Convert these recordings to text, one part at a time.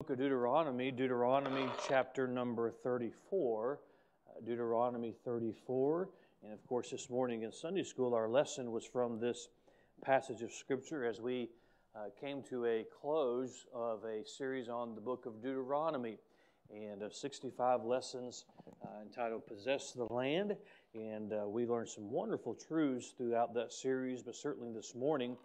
book of Deuteronomy, Deuteronomy chapter number 34. Uh, Deuteronomy 34. And of course, this morning in Sunday school, our lesson was from this passage of Scripture as we uh, came to a close of a series on the book of Deuteronomy and uh, 65 lessons uh, entitled Possess the Land. And uh, we learned some wonderful truths throughout that series, but certainly this morning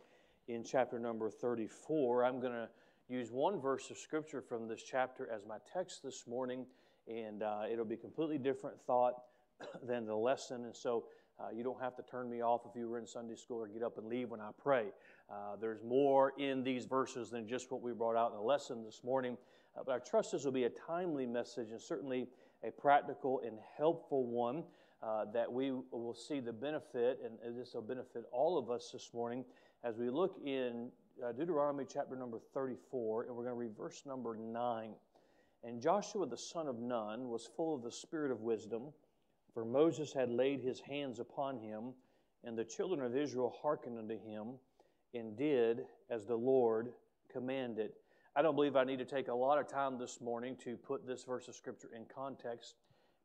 in chapter number 34, I'm going to use one verse of scripture from this chapter as my text this morning, and uh, it'll be completely different thought than the lesson. And so uh, you don't have to turn me off if you were in Sunday school or get up and leave when I pray. Uh, there's more in these verses than just what we brought out in the lesson this morning. Uh, but I trust this will be a timely message and certainly a practical and helpful one. Uh, that we will see the benefit, and this will benefit all of us this morning as we look in uh, Deuteronomy chapter number 34, and we're going to read verse number 9. And Joshua the son of Nun was full of the spirit of wisdom, for Moses had laid his hands upon him, and the children of Israel hearkened unto him, and did as the Lord commanded. I don't believe I need to take a lot of time this morning to put this verse of Scripture in context,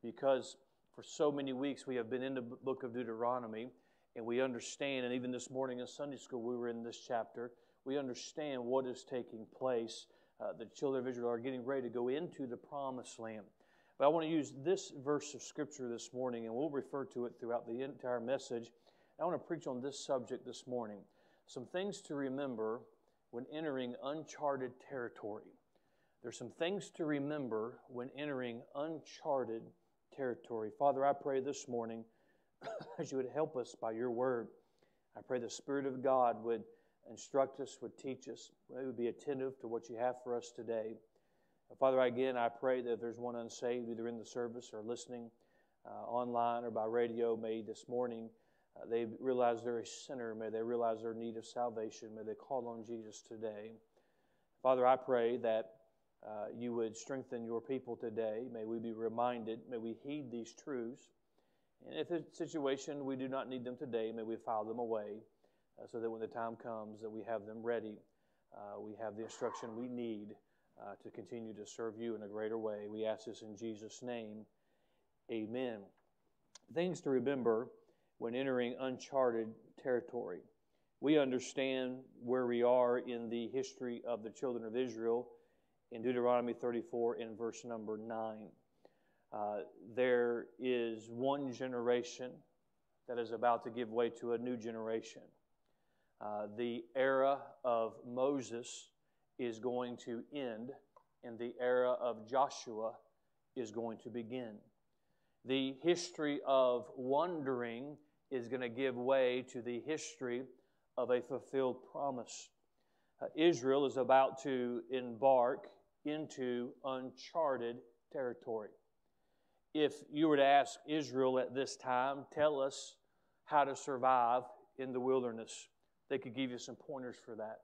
because for so many weeks we have been in the book of Deuteronomy, and we understand, and even this morning in Sunday school we were in this chapter we understand what is taking place. Uh, the children of Israel are getting ready to go into the promised land. But I want to use this verse of Scripture this morning, and we'll refer to it throughout the entire message. I want to preach on this subject this morning some things to remember when entering uncharted territory. There's some things to remember when entering uncharted territory. Father, I pray this morning as you would help us by your word. I pray the Spirit of God would instruct us, would teach us. We would be attentive to what you have for us today. Father, again, I pray that if there's one unsaved, either in the service or listening uh, online or by radio, may this morning uh, they realize they're a sinner. May they realize their need of salvation. May they call on Jesus today. Father, I pray that uh, you would strengthen your people today. May we be reminded. May we heed these truths. And if it's a situation we do not need them today, may we file them away uh, so that when the time comes that we have them ready, uh, we have the instruction we need uh, to continue to serve you in a greater way. We ask this in Jesus' name. Amen. Things to remember when entering uncharted territory. We understand where we are in the history of the children of Israel in Deuteronomy 34 in verse number 9. Uh, there is one generation that is about to give way to a new generation. Uh, the era of Moses is going to end, and the era of Joshua is going to begin. The history of wandering is going to give way to the history of a fulfilled promise. Uh, Israel is about to embark into uncharted territory. If you were to ask Israel at this time, tell us how to survive in the wilderness they could give you some pointers for that.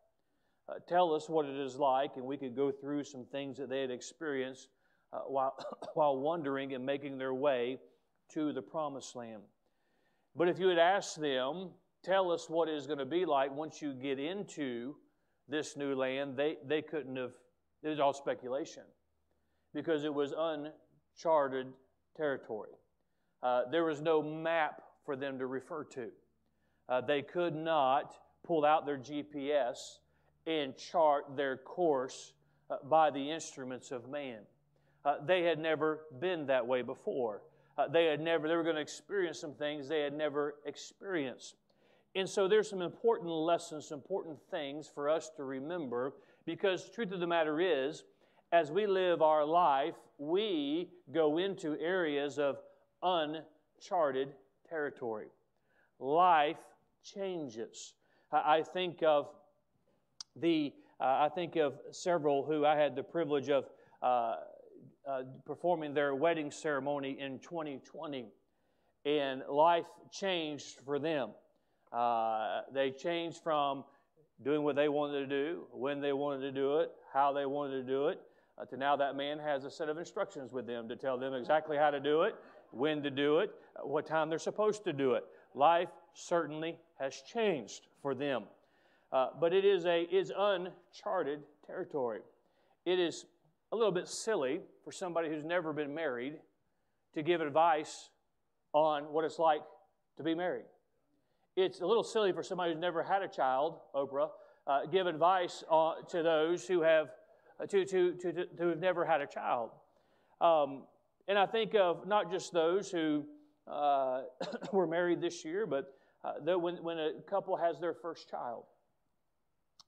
Uh, tell us what it is like, and we could go through some things that they had experienced uh, while, while wandering and making their way to the promised land. But if you had asked them, tell us what it is going to be like once you get into this new land, they, they couldn't have, it was all speculation because it was uncharted territory. Uh, there was no map for them to refer to. Uh, they could not pulled out their GPS and chart their course uh, by the instruments of man. Uh, they had never been that way before. Uh, they had never, they were going to experience some things they had never experienced. And so there's some important lessons, important things for us to remember because the truth of the matter is, as we live our life, we go into areas of uncharted territory. Life changes. I think of the uh, I think of several who I had the privilege of uh, uh, performing their wedding ceremony in 2020, and life changed for them. Uh, they changed from doing what they wanted to do, when they wanted to do it, how they wanted to do it, uh, to now that man has a set of instructions with them to tell them exactly how to do it, when to do it, what time they're supposed to do it. Life certainly has changed for them. Uh, but it is, a, is uncharted territory. It is a little bit silly for somebody who's never been married to give advice on what it's like to be married. It's a little silly for somebody who's never had a child, Oprah, uh, give advice uh, to those who have uh, to, to, to, to, have never had a child. Um, and I think of not just those who uh, were married this year, but uh, when, when a couple has their first child.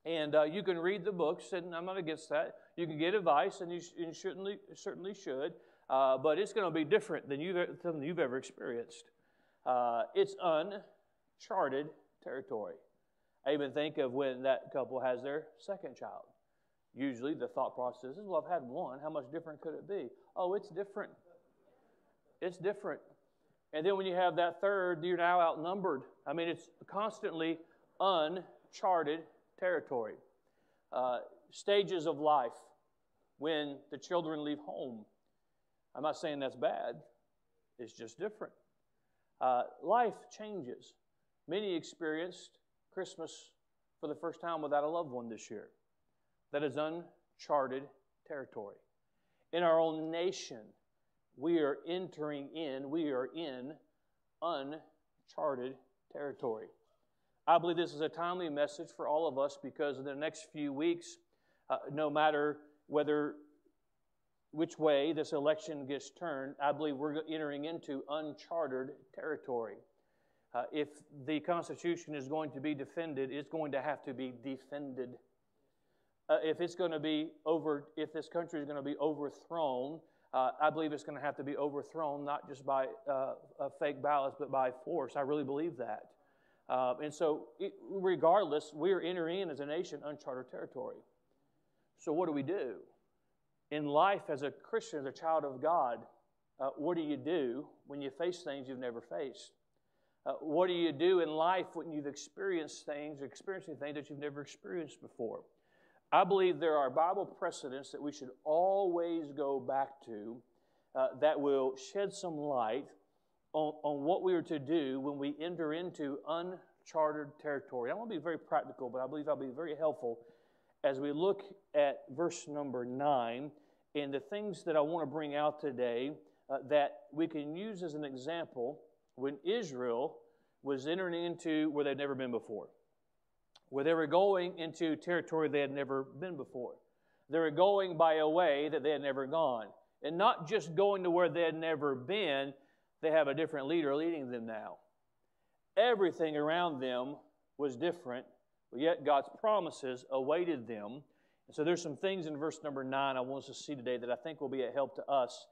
And uh, you can read the books, and I'm not against that. You can get advice, and you, sh- you certainly, certainly should, uh, but it's going to be different than you've, than you've ever experienced. Uh, it's uncharted territory. I even think of when that couple has their second child. Usually the thought process is, well, I've had one. How much different could it be? Oh, it's different. It's different. And then when you have that third, you're now outnumbered. I mean, it's constantly uncharted territory. Uh, stages of life when the children leave home. I'm not saying that's bad, it's just different. Uh, life changes. Many experienced Christmas for the first time without a loved one this year. That is uncharted territory. In our own nation, we are entering in, we are in uncharted territory. I believe this is a timely message for all of us because in the next few weeks, uh, no matter whether which way this election gets turned, I believe we're entering into uncharted territory. Uh, if the Constitution is going to be defended, it's going to have to be defended. Uh, if it's going to be over, if this country is going to be overthrown, uh, I believe it's going to have to be overthrown not just by uh, fake ballots, but by force. I really believe that. Uh, and so, it, regardless, we are entering in as a nation uncharted territory. So, what do we do? In life, as a Christian, as a child of God, uh, what do you do when you face things you've never faced? Uh, what do you do in life when you've experienced things, experiencing things that you've never experienced before? I believe there are Bible precedents that we should always go back to uh, that will shed some light on, on what we are to do when we enter into uncharted territory. I want to be very practical, but I believe I'll be very helpful as we look at verse number 9 and the things that I want to bring out today uh, that we can use as an example when Israel was entering into where they'd never been before, where they were going into territory they had never been before. They were going by a way that they had never gone. And not just going to where they had never been, they have a different leader leading them now. Everything around them was different, but yet God's promises awaited them. And so there's some things in verse number 9 I want us to see today that I think will be a help to us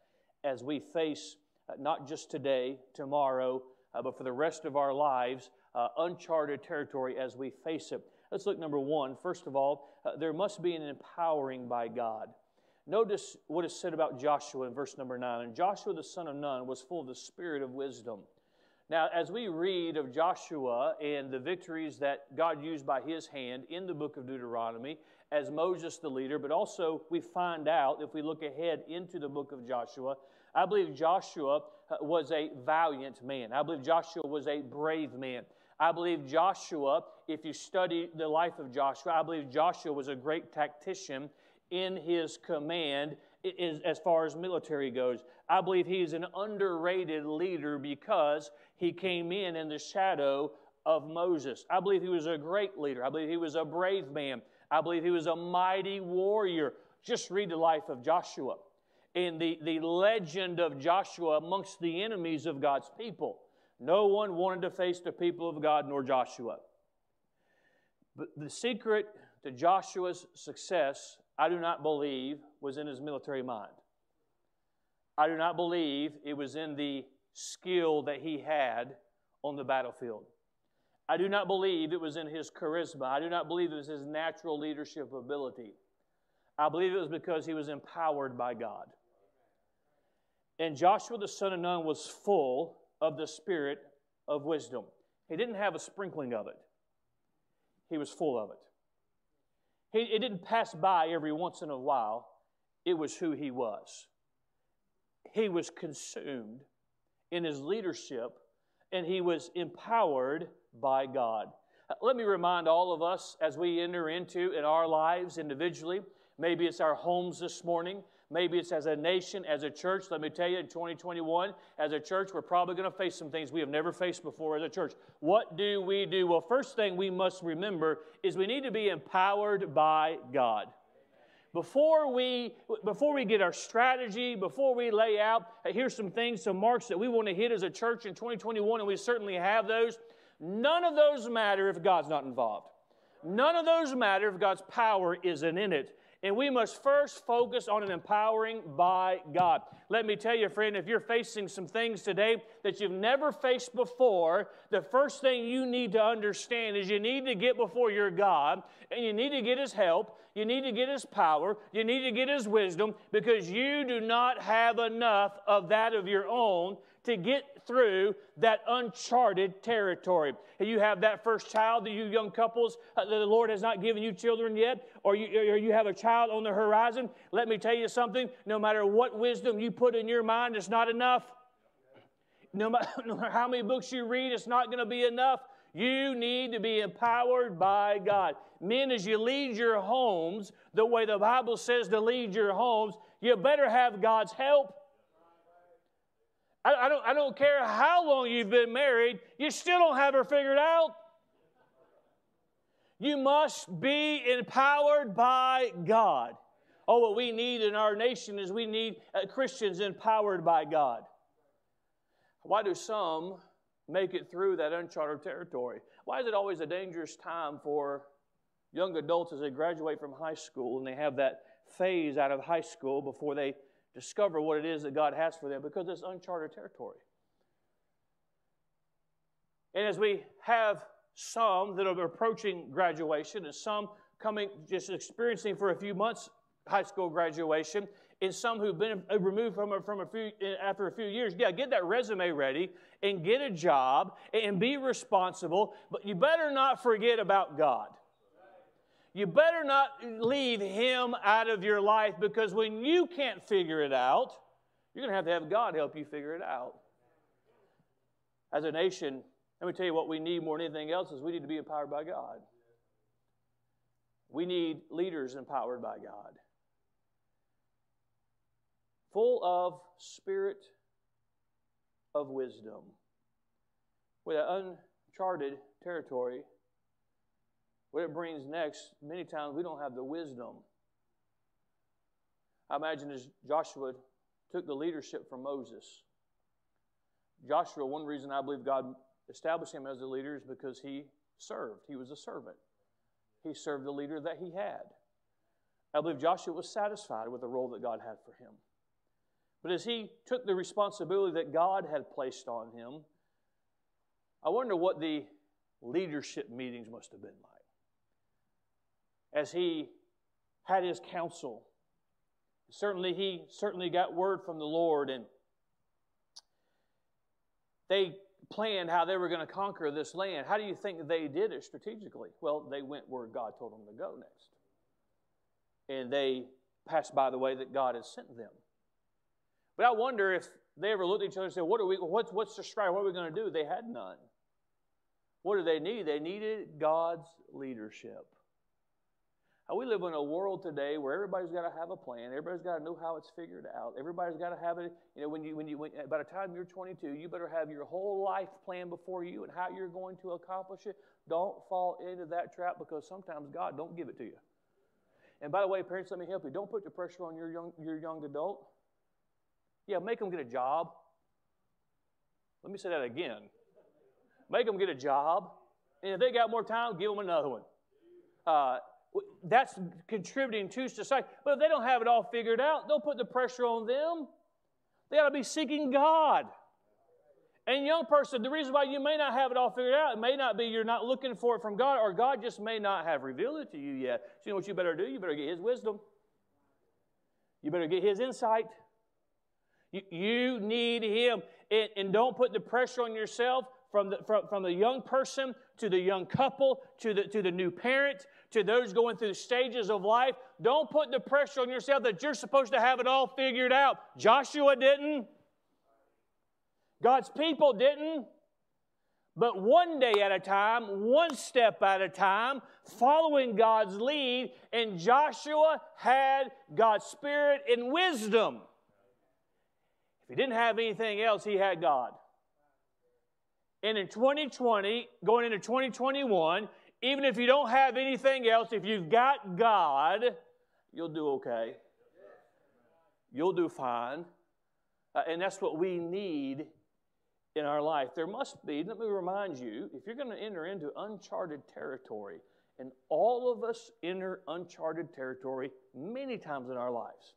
as we face uh, not just today, tomorrow, uh, but for the rest of our lives, uh, uncharted territory as we face it. Let's look number one. First of all, uh, there must be an empowering by God. Notice what is said about Joshua in verse number 9. And Joshua the son of Nun was full of the spirit of wisdom. Now, as we read of Joshua and the victories that God used by his hand in the book of Deuteronomy, as Moses the leader, but also we find out, if we look ahead into the book of Joshua, I believe Joshua uh, was a valiant man. I believe Joshua was a brave man. I believe Joshua, if you study the life of Joshua, I believe Joshua was a great tactician in his command as far as military goes. I believe he is an underrated leader because he came in in the shadow of Moses. I believe he was a great leader. I believe he was a brave man. I believe he was a mighty warrior. Just read the life of Joshua and the, the legend of Joshua amongst the enemies of God's people. No one wanted to face the people of God nor Joshua. But the secret to Joshua's success I do not believe was in his military mind. I do not believe it was in the skill that he had on the battlefield. I do not believe it was in his charisma. I do not believe it was his natural leadership ability. I believe it was because he was empowered by God. And Joshua the son of Nun was full of the spirit of wisdom. He didn't have a sprinkling of it, he was full of it. He, it didn't pass by every once in a while, it was who he was. He was consumed in his leadership and he was empowered by God. Let me remind all of us as we enter into in our lives individually, maybe it's our homes this morning, Maybe it's as a nation, as a church. Let me tell you, in 2021, as a church, we're probably going to face some things we have never faced before as a church. What do we do? Well, first thing we must remember is we need to be empowered by God. Before we, before we get our strategy, before we lay out, here's some things, some marks that we want to hit as a church in 2021, and we certainly have those. None of those matter if God's not involved. None of those matter if God's power isn't in it. And we must first focus on an empowering by God. Let me tell you, friend, if you're facing some things today that you've never faced before, the first thing you need to understand is you need to get before your God and you need to get His help. You need to get His power. You need to get His wisdom because you do not have enough of that of your own to get through that uncharted territory. You have that first child, that you young couples, uh, the Lord has not given you children yet, or you, or you have a child on the horizon. Let me tell you something no matter what wisdom you put in your mind, it's not enough. No matter, no matter how many books you read, it's not going to be enough. You need to be empowered by God. Men, as you lead your homes the way the Bible says to lead your homes, you better have God's help. I, I, don't, I don't care how long you've been married, you still don't have her figured out. You must be empowered by God. Oh, what we need in our nation is we need uh, Christians empowered by God. Why do some make it through that uncharted territory? Why is it always a dangerous time for young adults as they graduate from high school and they have that phase out of high school before they discover what it is that God has for them because it's uncharted territory. And as we have some that are approaching graduation and some coming just experiencing for a few months high school graduation and some who've been removed from, from a few after a few years yeah get that resume ready and get a job and be responsible but you better not forget about god you better not leave him out of your life because when you can't figure it out, you're going to have to have God help you figure it out. As a nation, let me tell you what we need more than anything else is we need to be empowered by God. We need leaders empowered by God. Full of spirit of wisdom. With an uncharted territory what it brings next, many times we don't have the wisdom. I imagine as Joshua took the leadership from Moses. Joshua, one reason I believe God established him as a leader is because he served. He was a servant. He served the leader that he had. I believe Joshua was satisfied with the role that God had for him. But as he took the responsibility that God had placed on him, I wonder what the leadership meetings must have been like as he had his counsel. Certainly, he certainly got word from the Lord, and they planned how they were going to conquer this land. How do you think they did it strategically? Well, they went where God told them to go next. And they passed by the way that God had sent them. But I wonder if they ever looked at each other and said, What are we, what's, what's the strike? What are we going to do? They had none. What do they need? They needed God's leadership. We live in a world today where everybody's got to have a plan. Everybody's got to know how it's figured out. Everybody's got to have it. You know, when you, when you, when, by the time you're 22, you better have your whole life plan before you and how you're going to accomplish it. Don't fall into that trap because sometimes God don't give it to you. And by the way, parents, let me help you. Don't put the pressure on your young, your young adult. Yeah, make them get a job. Let me say that again. Make them get a job. And if they got more time, give them another one. Uh, that's contributing to society. But if they don't have it all figured out, don't put the pressure on them. They ought to be seeking God. And young person, the reason why you may not have it all figured out, it may not be you're not looking for it from God, or God just may not have revealed it to you yet. So you know what you better do? You better get His wisdom. You better get His insight. You, you need Him. And, and don't put the pressure on yourself from the, from, from the young person to the young couple to the, to the new parent to those going through stages of life. Don't put the pressure on yourself that you're supposed to have it all figured out. Joshua didn't, God's people didn't. but one day at a time, one step at a time, following God's lead. And Joshua had God's spirit and wisdom. If he didn't have anything else, he had God. And in 2020, going into 2021, even if you don't have anything else, if you've got God, you'll do okay. You'll do fine. Uh, and that's what we need in our life. There must be, let me remind you, if you're going to enter into uncharted territory, and all of us enter uncharted territory many times in our lives.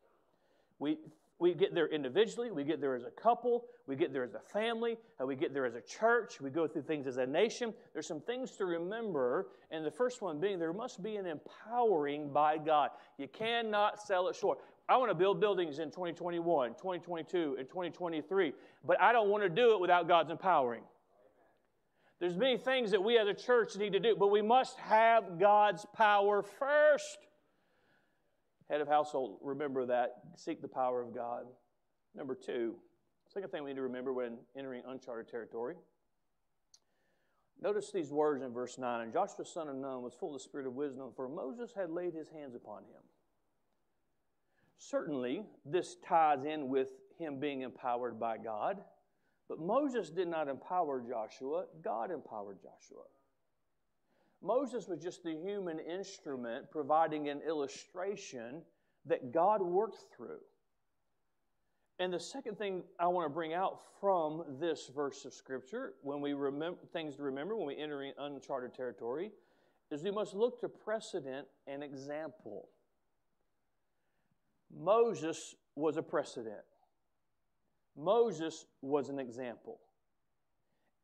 We, we get there individually, we get there as a couple, we get there as a family, uh, we get there as a church, we go through things as a nation. There's some things to remember, and the first one being there must be an empowering by God. You cannot sell it short. I want to build buildings in 2021, 2022, and 2023, but I don't want to do it without God's empowering. There's many things that we as a church need to do, but we must have God's power first. Head of household, remember that. Seek the power of God. Number two, second thing we need to remember when entering uncharted territory. Notice these words in verse 9. And Joshua, son of Nun, was full of the spirit of wisdom, for Moses had laid his hands upon him. Certainly, this ties in with him being empowered by God, but Moses did not empower Joshua, God empowered Joshua. Moses was just the human instrument providing an illustration that God worked through. And the second thing I want to bring out from this verse of Scripture, when we remember things to remember when we enter uncharted territory, is we must look to precedent and example. Moses was a precedent. Moses was an example.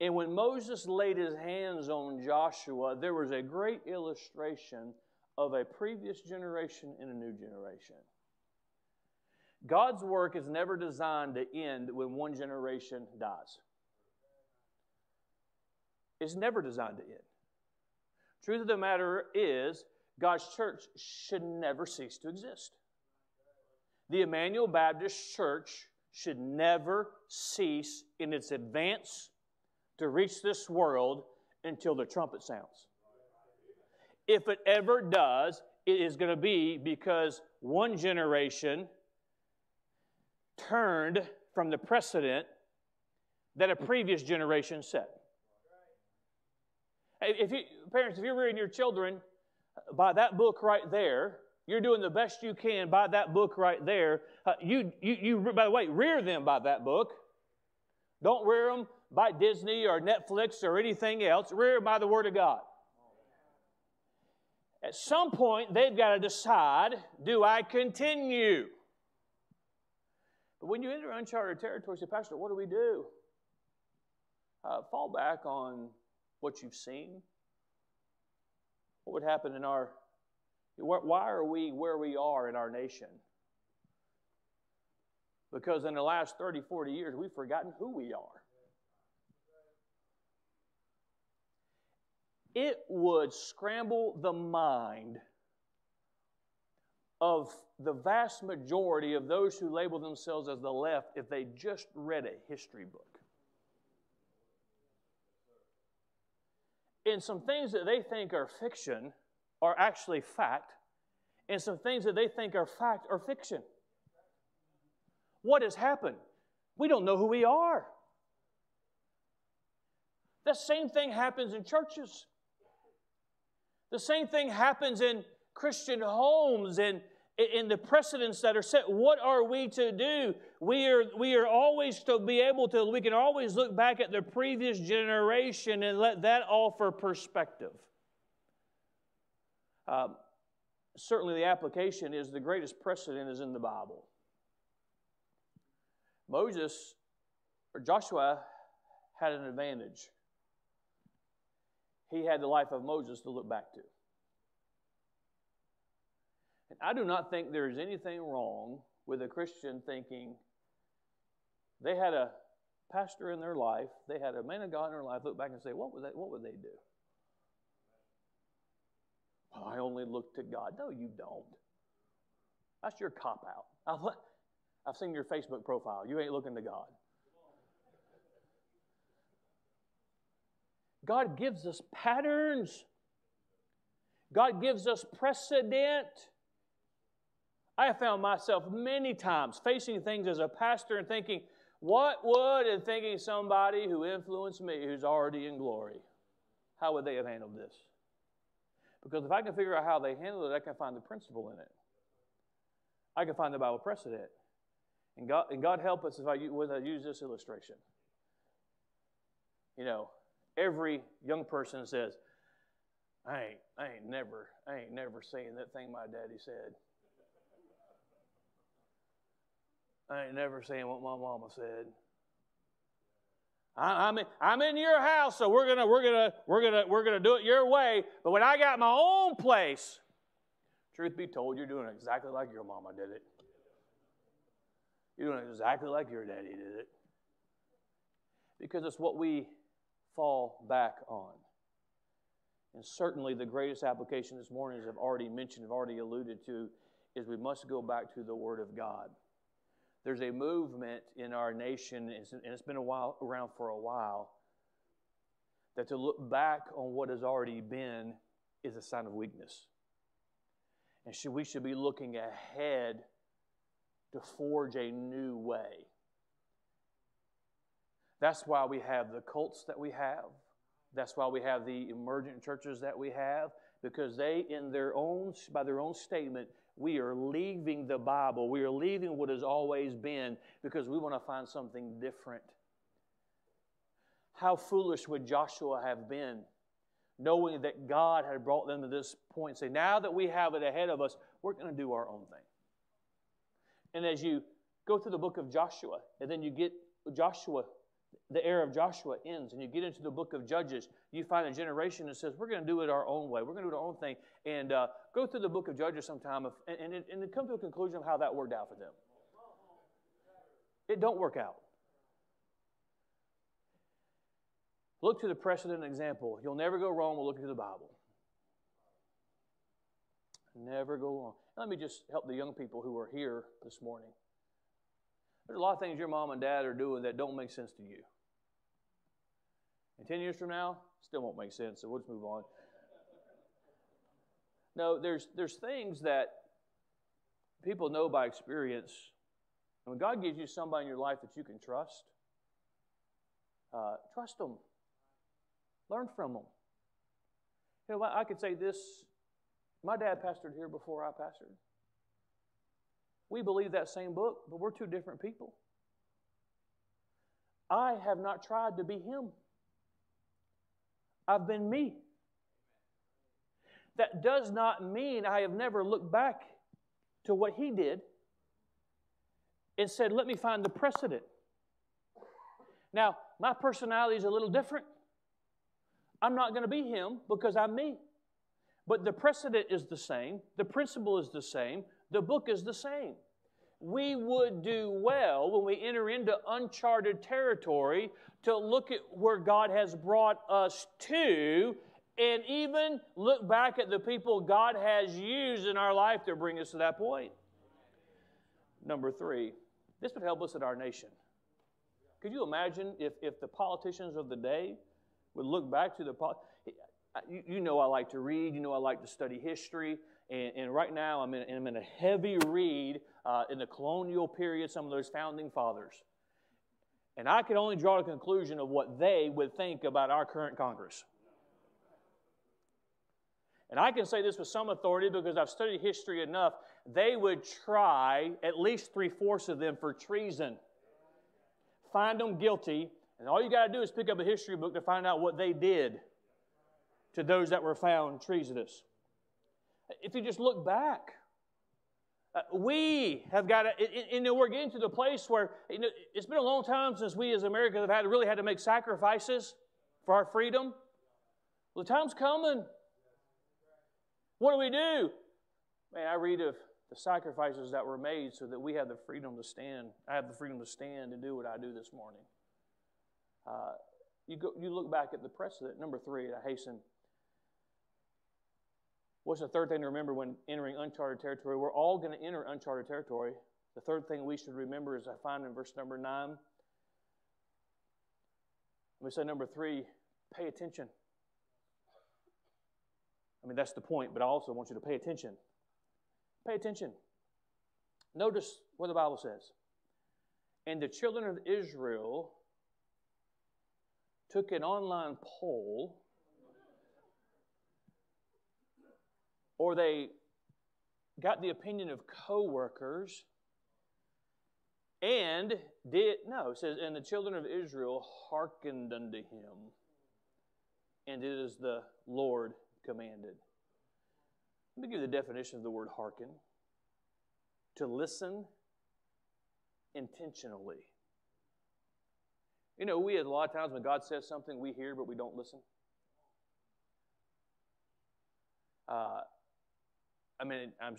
And when Moses laid his hands on Joshua, there was a great illustration of a previous generation and a new generation. God's work is never designed to end when one generation dies. It's never designed to end. Truth of the matter is, God's church should never cease to exist the Emmanuel Baptist Church should never cease in its advance to reach this world until the trumpet sounds. If it ever does, it is going to be because one generation turned from the precedent that a previous generation set. If you, parents, if you're rearing your children by that book right there, you're doing the best you can by that book right there. Uh, you, you, you, by the way, rear them by that book. Don't rear them by Disney or Netflix or anything else. Rear them by the Word of God. At some point, they've got to decide do I continue? But when you enter uncharted territory, say, Pastor, what do we do? Uh, fall back on what you've seen. What would happen in our why are we where we are in our nation? Because in the last 30, 40 years, we've forgotten who we are. It would scramble the mind of the vast majority of those who label themselves as the left if they just read a history book. And some things that they think are fiction are actually fact, and some things that they think are fact are fiction. What has happened? We don't know who we are. The same thing happens in churches. The same thing happens in Christian homes and in the precedents that are set. What are we to do? We are, we are always to be able to, we can always look back at the previous generation and let that offer perspective. Um, certainly, the application is the greatest precedent is in the Bible. Moses or Joshua had an advantage. He had the life of Moses to look back to. And I do not think there is anything wrong with a Christian thinking they had a pastor in their life, they had a man of God in their life, look back and say, what would they, what would they do? Well, I only look to God. No, you don't. That's your cop out. I've, I've seen your Facebook profile. You ain't looking to God. God gives us patterns. God gives us precedent. I have found myself many times facing things as a pastor and thinking, what would, and thinking somebody who influenced me who's already in glory, how would they have handled this? Because if I can figure out how they handled it, I can find the principle in it. I can find the Bible precedent. And God, and God help us if I, when I use this illustration. You know, every young person says, I ain't, I ain't never, I ain't never saying that thing my daddy said. I ain't never saying what my mama said. I, am in, I'm in your house, so we're gonna, we're gonna, we're gonna, we're gonna do it your way. But when I got my own place, truth be told, you're doing exactly like your mama did it. You're doing exactly like your daddy did it. Because it's what we fall back on. And certainly the greatest application this morning, as I've already mentioned, I've already alluded to, is we must go back to the Word of God. There's a movement in our nation, and it's been a while, around for a while, that to look back on what has already been is a sign of weakness. And should, we should be looking ahead to forge a new way. That's why we have the cults that we have. That's why we have the emergent churches that we have, because they, in their own, by their own statement, we are leaving the Bible. We are leaving what has always been because we want to find something different. How foolish would Joshua have been knowing that God had brought them to this point? Say, now that we have it ahead of us, we're going to do our own thing. And as you go through the book of Joshua, and then you get Joshua, the era of Joshua ends, and you get into the book of Judges, you find a generation that says, We're going to do it our own way. We're going to do our own thing. And uh, go through the book of Judges sometime if, and, and, and come to a conclusion of how that worked out for them. It don't work out. Look to the precedent example. You'll never go wrong with looking to the Bible. Never go wrong. Let me just help the young people who are here this morning. There's a lot of things your mom and dad are doing that don't make sense to you. And 10 years from now, still won't make sense, so we'll just move on. No, there's, there's things that people know by experience. And when God gives you somebody in your life that you can trust, uh, trust them. Learn from them. You know, I could say this my dad pastored here before I pastored. We believe that same book, but we're two different people. I have not tried to be him. I've been me. That does not mean I have never looked back to what he did and said, let me find the precedent. Now, my personality is a little different. I'm not going to be him because I'm me. But the precedent is the same, the principle is the same, the book is the same. We would do well when we enter into uncharted territory to look at where God has brought us to and even look back at the people God has used in our life to bring us to that point. Number three, this would help us in our nation. Could you imagine if, if the politicians of the day would look back to the you, you, know I like to read, you know I like to study history, and, and right now I'm in, I'm in, a heavy read uh, in the colonial period, some of those founding fathers. And I can only draw a conclusion of what they would think about our current Congress. And I can say this with some authority because I've studied history enough. They would try at least three fourths of them for treason. Find them guilty, and all you got to do is pick up a history book to find out what they did to those that were found treasonous. If you just look back, uh, we have got to, you know, we're getting to the place where you know, it's been a long time since we as Americans have had really had to make sacrifices for our freedom. Well, the time's coming. What do we do? Man, I read of the sacrifices that were made so that we have the freedom to stand. I have the freedom to stand and do what I do this morning. Uh, you, go, you look back at the precedent. Number three, I hasten What's the third thing to remember when entering uncharted territory? We're all going to enter uncharted territory. The third thing we should remember is I find in verse number nine. Me say number three pay attention. I mean, that's the point, but I also want you to pay attention. Pay attention. Notice what the Bible says. And the children of Israel took an online poll, or they got the opinion of coworkers, and did no, it says, and the children of Israel hearkened unto him, and it is the Lord commanded. Let me give you the definition of the word hearken to listen intentionally. You know, we a lot of times when God says something, we hear, but we don't listen. Uh, I mean, I'm,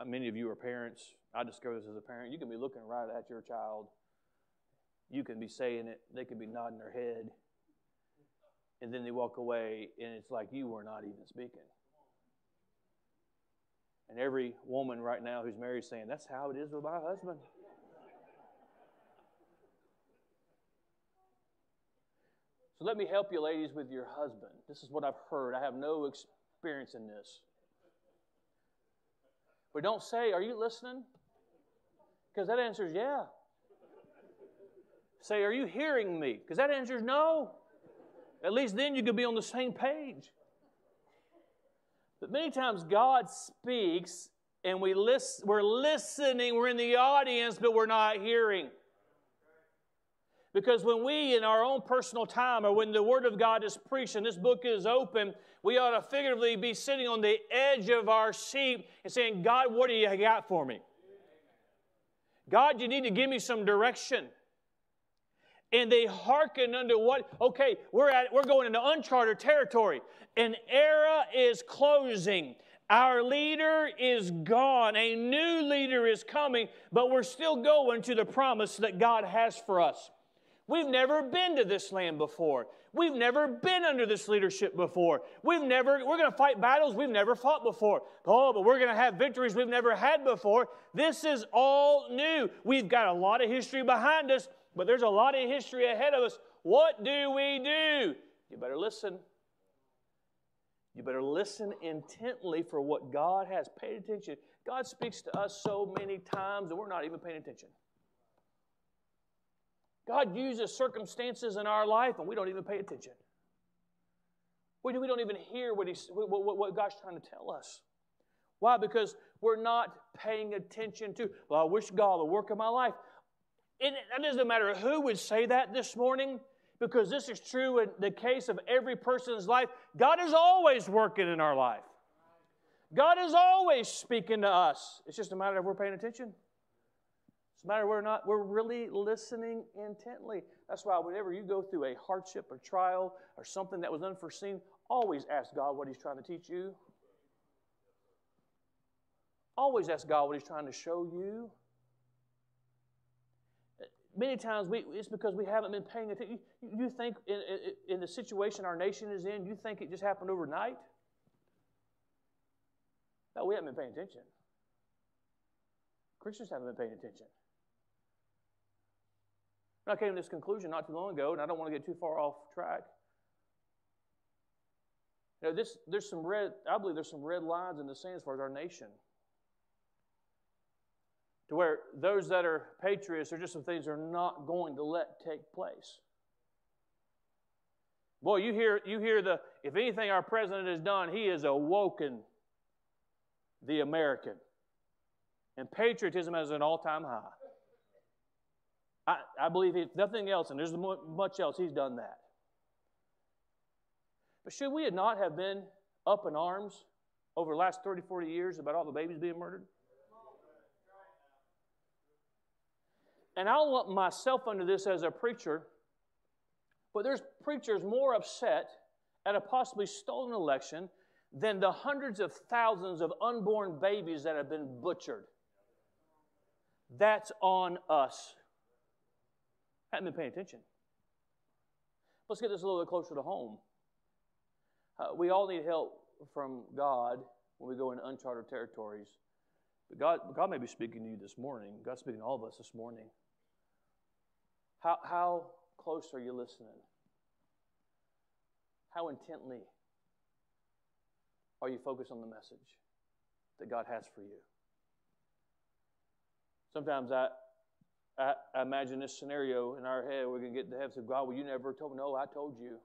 uh, many of you are parents. I discovered this as a parent. You can be looking right at your child. You can be saying it. They could be nodding their head. And then they walk away, and it's like you were not even speaking. And every woman right now who's married is saying, That's how it is with my husband. So let me help you, ladies, with your husband. This is what I've heard. I have no experience in this. But don't say, Are you listening? Because that answers yeah. Say, Are you hearing me? Because that answers no. At least then you could be on the same page. But many times God speaks and we listen, we're listening, we're in the audience, but we're not hearing. Because when we, in our own personal time, or when the Word of God is preached and this book is open, we ought to figuratively be sitting on the edge of our seat and saying, God, what do you got for me? God, you need to give me some direction. And they hearken unto what? Okay, we're at we're going into uncharted territory. An era is closing. Our leader is gone. A new leader is coming, but we're still going to the promise that God has for us. We've never been to this land before. We've never been under this leadership before. We've never, we're going to fight battles we've never fought before. Oh, but we're going to have victories we've never had before. This is all new. We've got a lot of history behind us, but there's a lot of history ahead of us. What do we do? You better listen. You better listen intently for what God has. Paid attention. God speaks to us so many times that we're not even paying attention. God uses circumstances in our life and we don't even pay attention. We, we don't even hear what, he's, what, what God's trying to tell us. Why? Because we're not paying attention to, well, I wish God would work in my life. It, it doesn't matter who would say that this morning, because this is true in the case of every person's life. God is always working in our life. God is always speaking to us. It's just a matter of we're paying attention. It's a matter we're not, we're really listening intently. That's why whenever you go through a hardship or trial or something that was unforeseen, always ask God what He's trying to teach you. Always ask God what He's trying to show you. Many times we, it's because we haven't been paying attention. You, you think in, in, in the situation our nation is in, you think it just happened overnight? No, we haven't been paying attention. Christians haven't been paying attention. I came to this conclusion not too long ago, and I don't want to get too far off track. You know, this, there's some red, I believe there's some red lines in the sand as far as our nation. To where those that are patriots are just some things they're not going to let take place. Boy, you hear, you hear the, if anything our president has done, he has awoken the American. And patriotism is an all time high. I, I believe if nothing else, and there's much else, he's done that. But should we not have been up in arms over the last 30, 40 years about all the babies being murdered? And I'll lump myself under this as a preacher, but there's preachers more upset at a possibly stolen election than the hundreds of thousands of unborn babies that have been butchered. That's on us. Haven't been paying attention. Let's get this a little bit closer to home. Uh, we all need help from God when we go into uncharted territories. But God, God may be speaking to you this morning. God's speaking to all of us this morning. How, how close are you listening? How intently are you focused on the message that God has for you? Sometimes I, I, imagine this scenario in our head. We're going to get to heaven. Say, God, well, you never told me. No, I told you.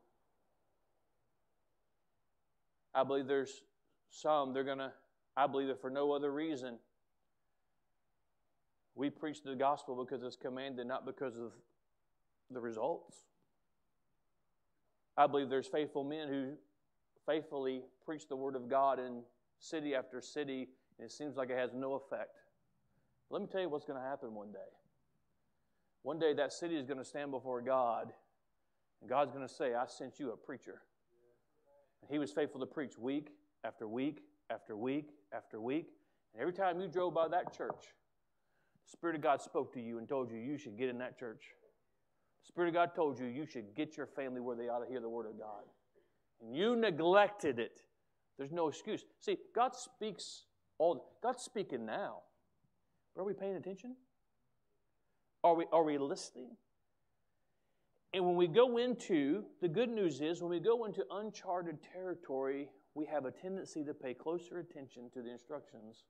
I believe there's some, they're going to, I believe that for no other reason. We preach the gospel because it's commanded, not because of the results. I believe there's faithful men who faithfully preach the word of God in city after city, and it seems like it has no effect. Let me tell you what's going to happen one day. One day that city is going to stand before God, and God's going to say, I sent you a preacher. And he was faithful to preach week after week after week after week. And every time you drove by that church, the Spirit of God spoke to you and told you you should get in that church. The Spirit of God told you you should get your family where they ought to hear the Word of God. And you neglected it. There's no excuse. See, God speaks all God's speaking now. But are we paying attention? Are we, are we listening? And when we go into, the good news is, when we go into uncharted territory, we have a tendency to pay closer attention to the instructions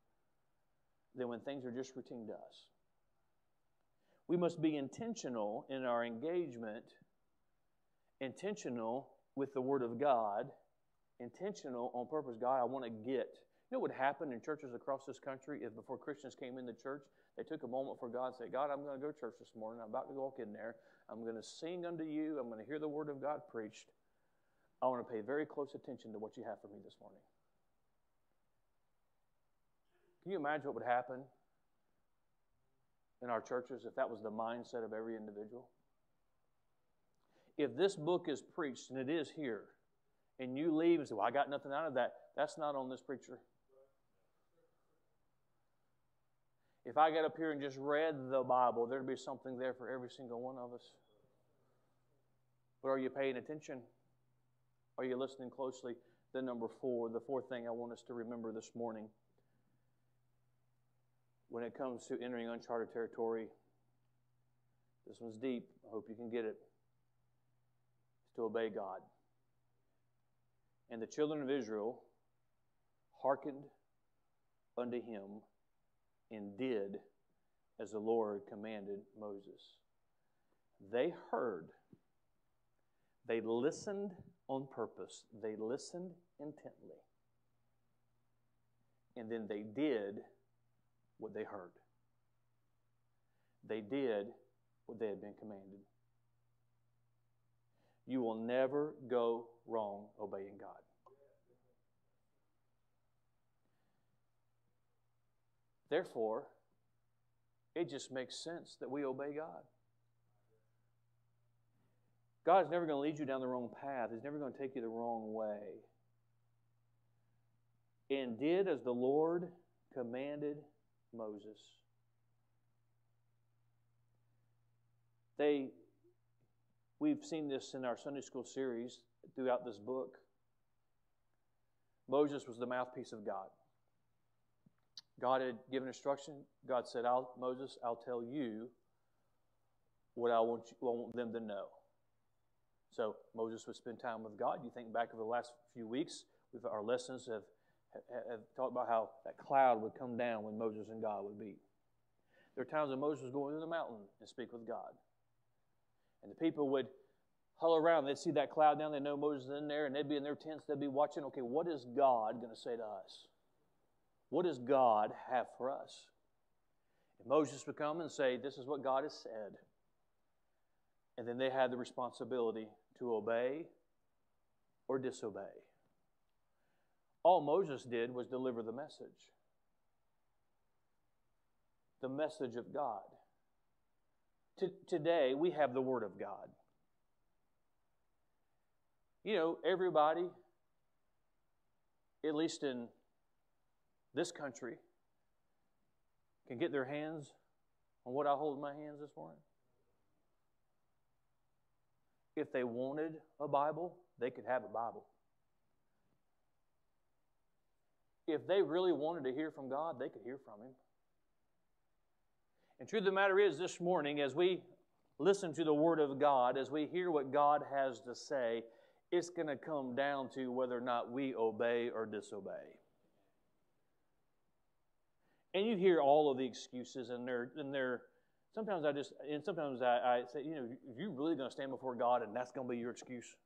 than when things are just routine to us. We must be intentional in our engagement, intentional with the Word of God, intentional on purpose. God, I want to get. You know what happened in churches across this country if before Christians came into church, they took a moment for God and said, God, I'm going to go to church this morning. I'm about to walk in there. I'm going to sing unto you. I'm going to hear the Word of God preached. I want to pay very close attention to what you have for me this morning. Can you imagine what would happen in our churches if that was the mindset of every individual? If this book is preached, and it is here, and you leave and say, Well, I got nothing out of that, that's not on this preacher. If I got up here and just read the Bible, there'd be something there for every single one of us. But are you paying attention? Are you listening closely? Then, number four, the fourth thing I want us to remember this morning when it comes to entering uncharted territory, this one's deep. I hope you can get it. Is to obey God. And the children of Israel hearkened unto him and did as the Lord commanded Moses. They heard, they listened on purpose, they listened intently, and then they did what they heard. They did what they had been commanded. You will never go wrong obeying God. Therefore, it just makes sense that we obey God. God is never going to lead you down the wrong path. He's never going to take you the wrong way. And did as the Lord commanded Moses. They, we've seen this in our Sunday school series throughout this book. Moses was the mouthpiece of God. God had given instruction. God said, I'll, Moses, I'll tell you what I want, you, I want them to know. So Moses would spend time with God. You think back over the last few weeks, our lessons have, have, have talked about how that cloud would come down when Moses and God would be. There are times when Moses was going to the mountain and speak with God. And the people would huddle around. They'd see that cloud down. They know Moses is in there, and they'd be in their tents. They'd be watching. Okay, what is God going to say to us? What does God have for us? And Moses would come and say, This is what God has said. And then they had the responsibility to obey or disobey. All Moses did was deliver the message the message of God. T- today, we have the Word of God. You know, everybody, at least in this country can get their hands on what I hold in my hands this morning? If they wanted a Bible, they could have a Bible. If they really wanted to hear from God, they could hear from Him. And truth of the matter is, this morning, as we listen to the Word of God, as we hear what God has to say, It's going to come down to whether or not we obey or disobey. And you hear all of the excuses, and they're, and they're sometimes I just, and sometimes I, I say, you know, if you're really going to stand before God and that's going to be your excuse,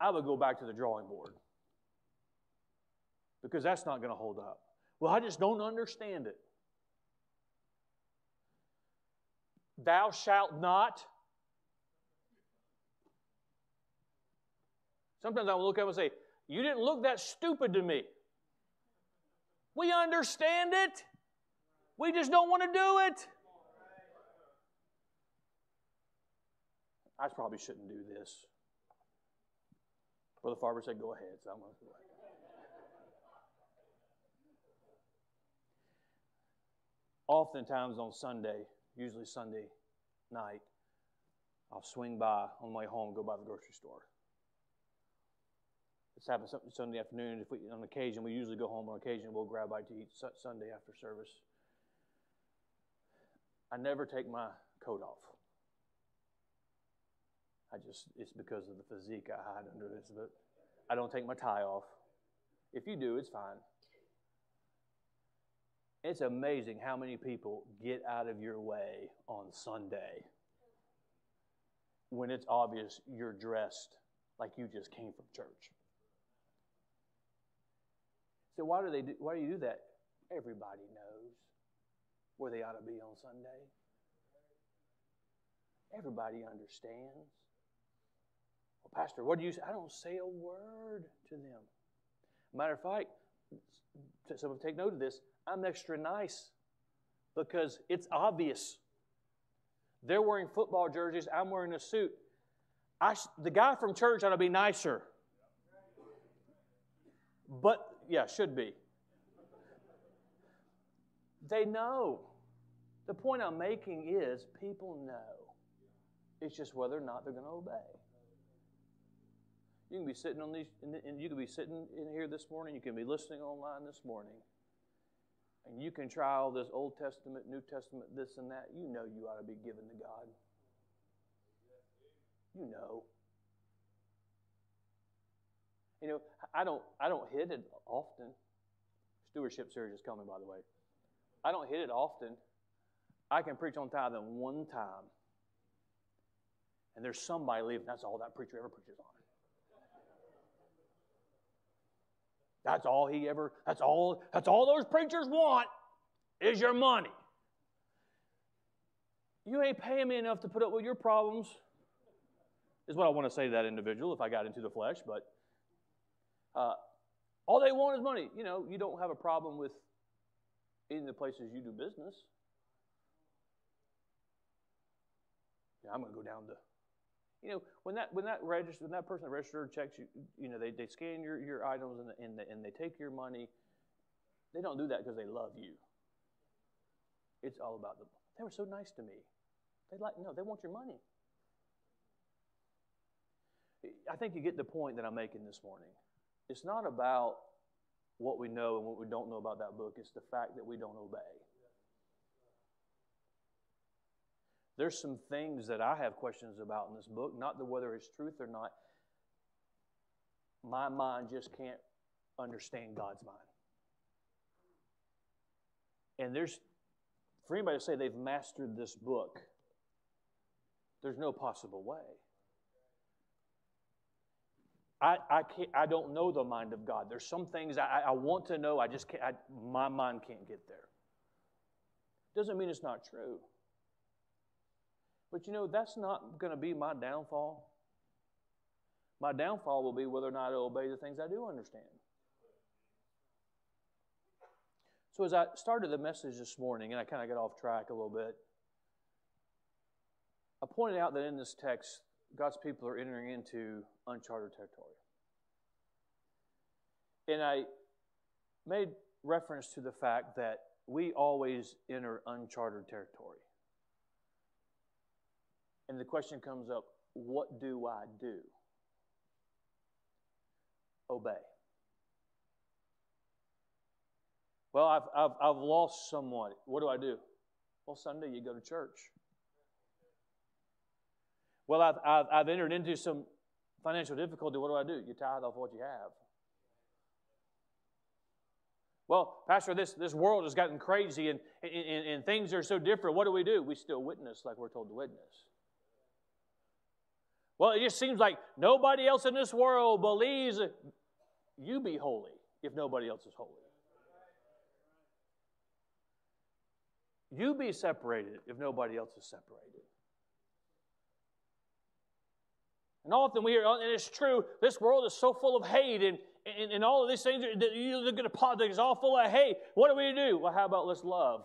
I would go back to the drawing board because that's not going to hold up. Well, I just don't understand it. Thou shalt not. Sometimes I will look them and say, You didn't look that stupid to me. We understand it. We just don't want to do it. I probably shouldn't do this. Brother Farber said, Go ahead. So I'm going to go. Oftentimes on Sunday, usually Sunday night, I'll swing by on my way home, go by the grocery store. It's happened Sunday afternoon. If we, on occasion, we usually go home. On occasion, we'll grab bite to eat Sunday after service. I never take my coat off. I just, it's because of the physique I hide under this, but I don't take my tie off. If you do, it's fine. It's amazing how many people get out of your way on Sunday when it's obvious you're dressed like you just came from church. So why do they do, why do you do that? Everybody knows where they ought to be on Sunday. Everybody understands. Well, Pastor, what do you say? I don't say a word to them. Matter of fact, some of take note of this. I'm extra nice because it's obvious. They're wearing football jerseys, I'm wearing a suit. I, the guy from church ought to be nicer. But, yeah, should be. They know. The point I'm making is people know. It's just whether or not they're going to obey. You can be sitting on these, and you can be sitting in here this morning. You can be listening online this morning. And you can try all this Old Testament, New Testament, this and that. You know you ought to be given to God. You know. You know, I don't I don't hit it often. Stewardship series is coming, by the way. I don't hit it often. I can preach on tithing one time. And there's somebody leaving. That's all that preacher ever preaches on. That's all he ever, that's all, that's all those preachers want is your money. You ain't paying me enough to put up with your problems, is what I want to say to that individual if I got into the flesh, but uh, all they want is money. You know, you don't have a problem with in the places you do business. Yeah, I'm going to go down to you know, when that when that register when that person registered checks you, you know, they, they scan your, your items and, and, they, and they take your money. They don't do that because they love you. It's all about them. They were so nice to me. They like no, they want your money. I think you get the point that I'm making this morning. It's not about what we know and what we don't know about that book. It's the fact that we don't obey. There's some things that I have questions about in this book, not the whether it's truth or not. My mind just can't understand God's mind. And there's, for anybody to say they've mastered this book, there's no possible way. I, I, can't, I don't know the mind of God. There's some things I, I want to know, I just can't, I, my mind can't get there. Doesn't mean it's not true. But you know, that's not going to be my downfall. My downfall will be whether or not I obey the things I do understand. So, as I started the message this morning, and I kind of got off track a little bit, I pointed out that in this text, God's people are entering into uncharted territory. And I made reference to the fact that we always enter uncharted territory. And the question comes up what do I do? Obey. Well, I've, I've, I've lost someone. What do I do? Well, Sunday you go to church. Well, I've, I've, I've entered into some Financial difficulty, what do I do? You tithe off what you have. Well, Pastor, this, this world has gotten crazy and, and, and things are so different. What do we do? We still witness like we're told to witness. Well, it just seems like nobody else in this world believes you be holy if nobody else is holy. You be separated if nobody else is separated. And often we hear, and it's true, this world is so full of hate and, and, and all of these things. That you look at a politics, all full of hate. What do we do? Well, how about let's love?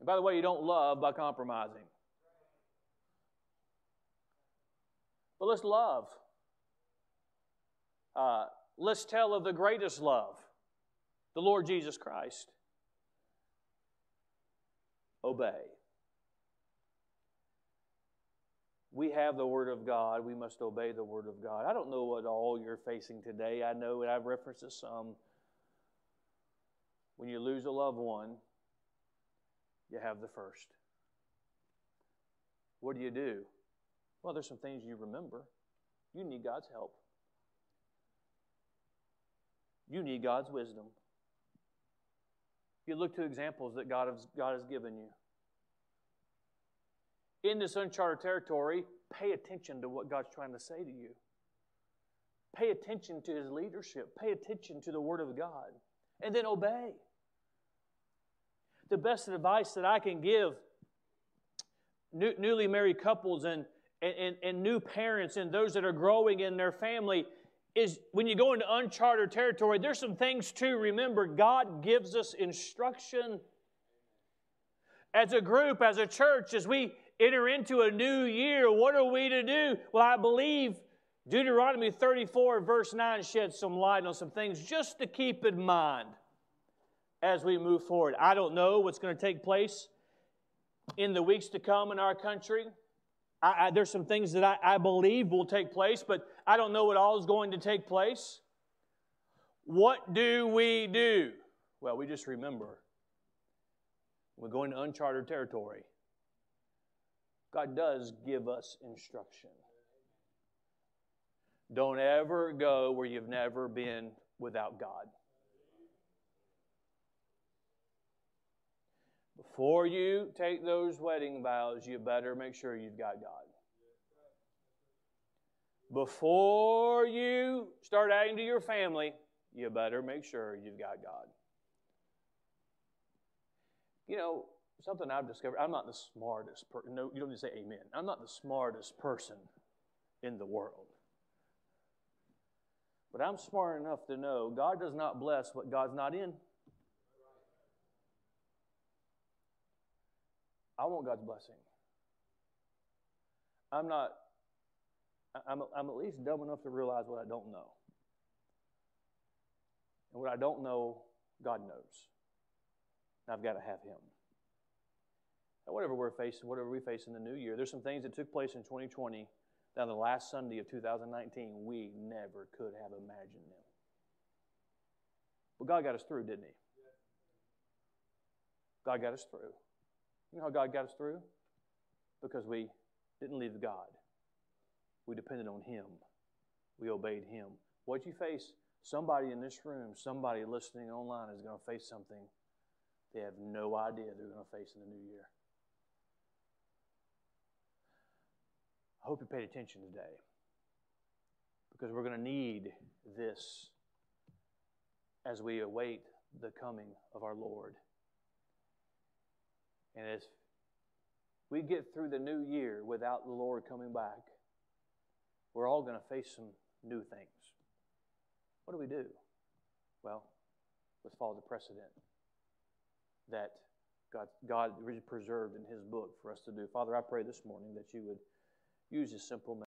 And by the way, you don't love by compromising. But let's love. Uh, let's tell of the greatest love, the Lord Jesus Christ. Obey. We have the Word of God. We must obey the Word of God. I don't know what all you're facing today. I know, and I've referenced it some. When you lose a loved one, you have the first. What do you do? Well, there's some things you remember. You need God's help. You need God's wisdom. You look to examples that God has, God has given you in this uncharted territory, pay attention to what God's trying to say to you. Pay attention to His leadership. Pay attention to the Word of God. And then obey. The best advice that I can give new, newly married couples and, and, and new parents and those that are growing in their family is when you go into uncharted territory, there's some things to remember. God gives us instruction as a group, as a church, as we enter into a new year, what are we to do? Well, I believe Deuteronomy 34, verse 9, sheds some light on some things just to keep in mind as we move forward. I don't know what's going to take place in the weeks to come in our country. I, I, there's some things that I, I believe will take place, but I don't know what all is going to take place. What do we do? Well, we just remember we're going to uncharted territory. God does give us instruction. Don't ever go where you've never been without God. Before you take those wedding vows, you better make sure you've got God. Before you start adding to your family, you better make sure you've got God. You know, something I've discovered, I'm not the smartest person. No, you don't need to say amen. I'm not the smartest person in the world. But I'm smart enough to know God does not bless what God's not in. I want God's blessing. I'm not, I'm, I'm at least dumb enough to realize what I don't know. And what I don't know, God knows. And I've got to have Him whatever we're facing, whatever we face in the new year, there's some things that took place in 2020 that on the last Sunday of 2019 we never could have imagined them. But God got us through, didn't He? God got us through. You know how God got us through? Because we didn't leave God. We depended on Him. We obeyed Him. What you face, somebody in this room, somebody listening online is going to face something they have no idea they're going to face in the new year. I hope you paid attention today because we're going to need this as we await the coming of our Lord. And as we get through the new year without the Lord coming back, we're all going to face some new things. What do we do? Well, let's follow the precedent that God, God preserved in His book for us to do. Father, I pray this morning that you would use a simple